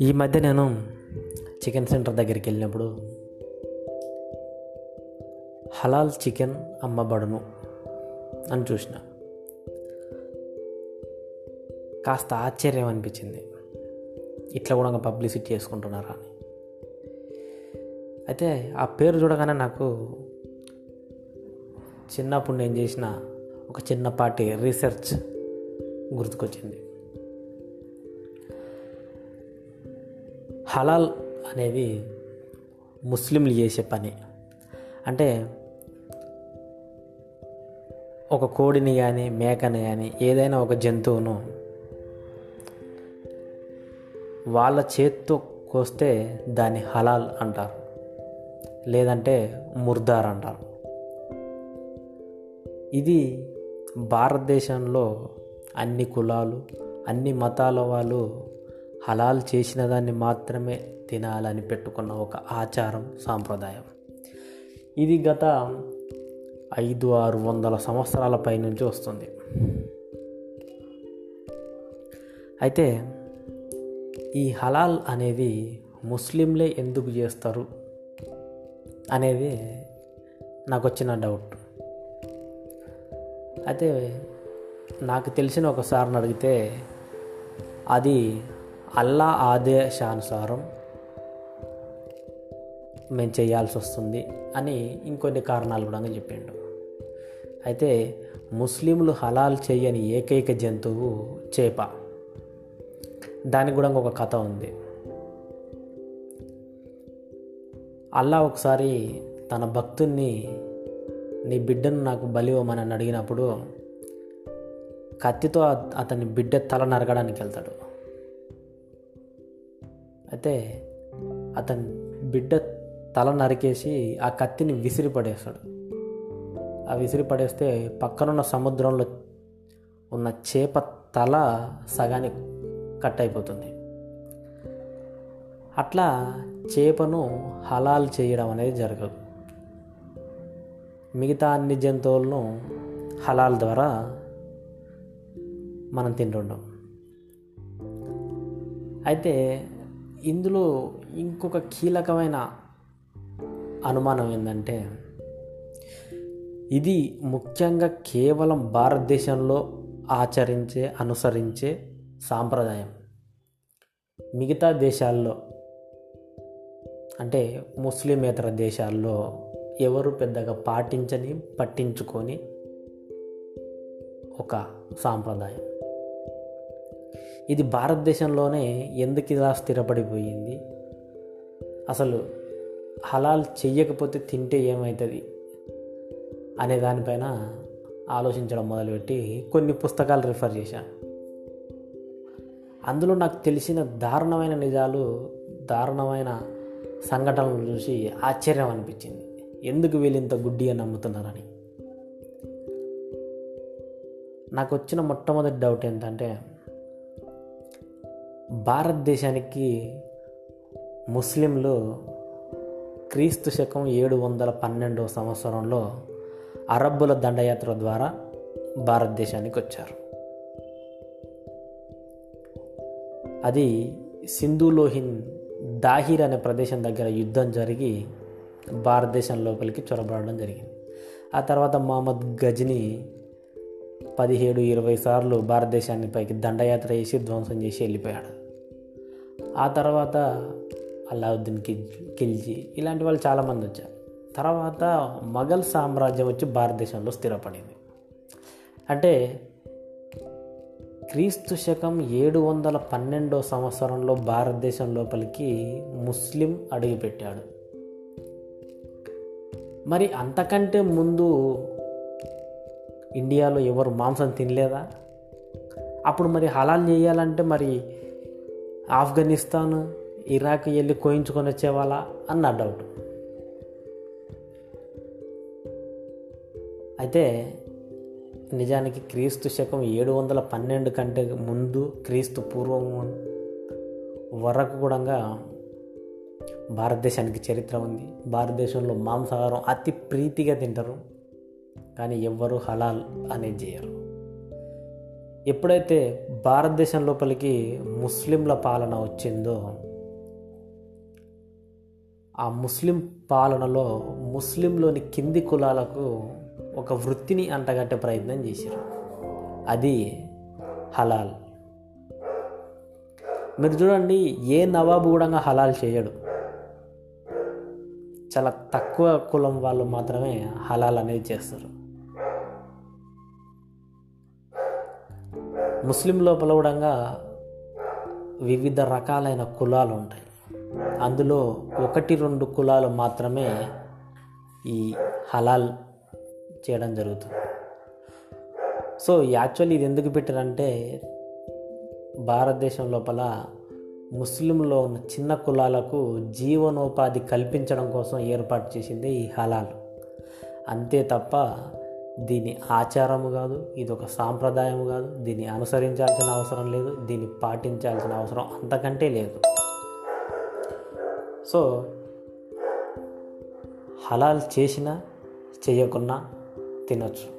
ఈ మధ్య నేను చికెన్ సెంటర్ దగ్గరికి వెళ్ళినప్పుడు హలాల్ చికెన్ అమ్మబడును అని చూసిన. కాస్త ఆశ్చర్యం అనిపించింది. ఇట్లా కూడా పబ్లిసిటీ చేసుకుంటున్నారా అని. అయితే ఆ పేరు చూడగానే నాకు చిన్నప్పుడు నేను చేసిన ఒక చిన్నపాటి రీసెర్చ్ గుర్తుకొచ్చింది. హలాల్ అనేది ముస్లింలు చేసే పని. అంటే ఒక కోడిని కానీ మేకని కానీ ఏదైనా ఒక జంతువును వాళ్ళ చేత్తో కోస్తే దాన్ని హలాల్ అంటారు. లేదంటే ముర్దార్ అంటారు. ఇది భారతదేశంలో అన్ని కులాలు అన్ని మతాల వాళ్ళు హలాల్ చేసిన దాన్ని మాత్రమే తినాలని పెట్టుకున్న ఒక ఆచారం సాంప్రదాయం. ఇది గత ఐదు ఆరు వందల సంవత్సరాల పైనుంచి వస్తుంది. అయితే ఈ హలాల్ అనేది ముస్లింలే ఎందుకు చేస్తారు అనేది నాకు వచ్చిన డౌట్. అయితే నాకు తెలిసిన ఒక సార్ని అడిగితే అది అల్లా ఆదేశానుసారం మేము చేయాల్సి వస్తుంది అని ఇంకొన్ని కారణాలు కూడా చెప్పిండు. అయితే ముస్లింలు హలాల్ చేయని ఏకైక జంతువు చేప. దానికి కూడా ఒక కథ ఉంది. అల్లా ఒకసారి తన భక్తుణ్ణి నీ బిడ్డను నాకు బలివ్వమని అడిగినప్పుడు కత్తితో అతని బిడ్డ తల నరగడానికి వెళ్తాడు. అయితే అతని బిడ్డ తల నరికేసి ఆ కత్తిని విసిరి పడేస్తాడు ఆ విసిరి పడేస్తే పక్కనున్న సముద్రంలో ఉన్న చేప తల సగానికి కట్ అయిపోతుంది. అట్లా చేపను హలాల్ చేయడం అనేది జరగదు. మిగతా అన్ని జంతువులను హలాల్ ద్వారా మనం తింటుండం అయితే ఇందులో ఇంకొక కీలకమైన అనుమానం ఏంటంటే ఇది ముఖ్యంగా కేవలం భారతదేశంలో ఆచరించే అనుసరించే సాంప్రదాయం. మిగతా దేశాల్లో అంటే ముస్లిమేతర దేశాల్లో ఎవరు పెద్దగా పాటించని పట్టించుకొని ఒక సాంప్రదాయం. ఇది భారతదేశంలోనే ఎందుకు ఇలా స్థిరపడిపోయింది? అసలు హలాల్ చెయ్యకపోతే తింటే ఏమవుతుంది అనే దానిపైన ఆలోచించడం మొదలుపెట్టి కొన్ని పుస్తకాలు రిఫర్ చేశాను అందులో నాకు తెలిసిన దారుణమైన నిజాలు దారుణమైన సంఘటనలు చూసి ఆశ్చర్యం అనిపించింది. ఎందుకు వీళ్ళు ఇంత గుడ్డిగా నమ్ముతున్నారని? నాకు వచ్చిన మొట్టమొదటి డౌట్ ఏంటంటే భారతదేశానికి ముస్లింలు క్రీస్తు శకం ఏడు వందల పన్నెండవ సంవత్సరంలో అరబ్బుల దండయాత్ర ద్వారా భారతదేశానికి వచ్చారు. అది సింధులోహిన్ దాహిర్ అనే ప్రదేశం దగ్గర యుద్ధం జరిగి భారతదేశం లోపలికి చొరబడడం జరిగింది. ఆ తర్వాత మహమ్మద్ గజ్ని పదిహేడు ఇరవై సార్లు భారతదేశాన్ని పైకి దండయాత్ర చేసి ధ్వంసం చేసి వెళ్ళిపోయాడు. ఆ తర్వాత అల్లావుద్దీన్ ఖిల్జీ ఇలాంటి వాళ్ళు చాలామంది వచ్చారు. తర్వాత మొఘల్ సామ్రాజ్యం వచ్చి భారతదేశంలో స్థిరపడింది. అంటే క్రీస్తు శకం ఏడు వందల పన్నెండో సంవత్సరంలో భారతదేశం లోపలికి ముస్లిం అడుగుపెట్టాడు. మరి అంతకంటే ముందు ఇండియాలో ఎవరు మాంసం తినలేదా? అప్పుడు మరి హలాల్ చేయాలంటే మరి ఆఫ్ఘనిస్తాన్ ఇరాక్ వెళ్ళి కోయించుకొని వచ్చేవాళ్ళ అన్న డౌట్ అయితే నిజానికి క్రీస్తు శకం ఏడు వందల పన్నెండు కంటే ముందు క్రీస్తు పూర్వం వరకు కూడా భారతదేశానికి చరిత్ర ఉంది. భారతదేశంలో మాంసాహారం అతి ప్రీతిగా తింటారు. కానీ ఎవ్వరూ హలాల్ అనేది చేయరు ఎప్పుడైతే భారతదేశం లోపలికి ముస్లింల పాలన వచ్చిందో ఆ ముస్లిం పాలనలో ముస్లింలోని కింది కులాలకు ఒక వృత్తిని అంటగట్టే ప్రయత్నం చేశారు. అది హలాల్. మీరు చూడండి ఏ నవాబు కూడా హలాల్ చేయడు. చాలా తక్కువ కులం వాళ్ళు మాత్రమే హలాల్ అనేది చేస్తారు. ముస్లిం లోపల కూడా వివిధ రకాలైన కులాలు ఉంటాయి. అందులో ఒకటి రెండు కులాలు మాత్రమే ఈ హలాల్ చేయడం జరుగుతుంది. సో యాక్చువల్లీ ఇది ఎందుకు పెట్టారంటే భారతదేశం లోపల ముస్లింలో ఉన్న చిన్న కులాలకు జీవనోపాధి కల్పించడం కోసం ఏర్పాటు చేసింది ఈ హలాల్. అంతే తప్ప దీని ఆచారము కాదు ఇది ఒక సాంప్రదాయం కాదు. దీన్ని అనుసరించాల్సిన అవసరం లేదు దీన్ని పాటించాల్సిన అవసరం అంతకంటే లేదు. సో హలాల్ చేసినా చేయకున్నా తినచ్చు.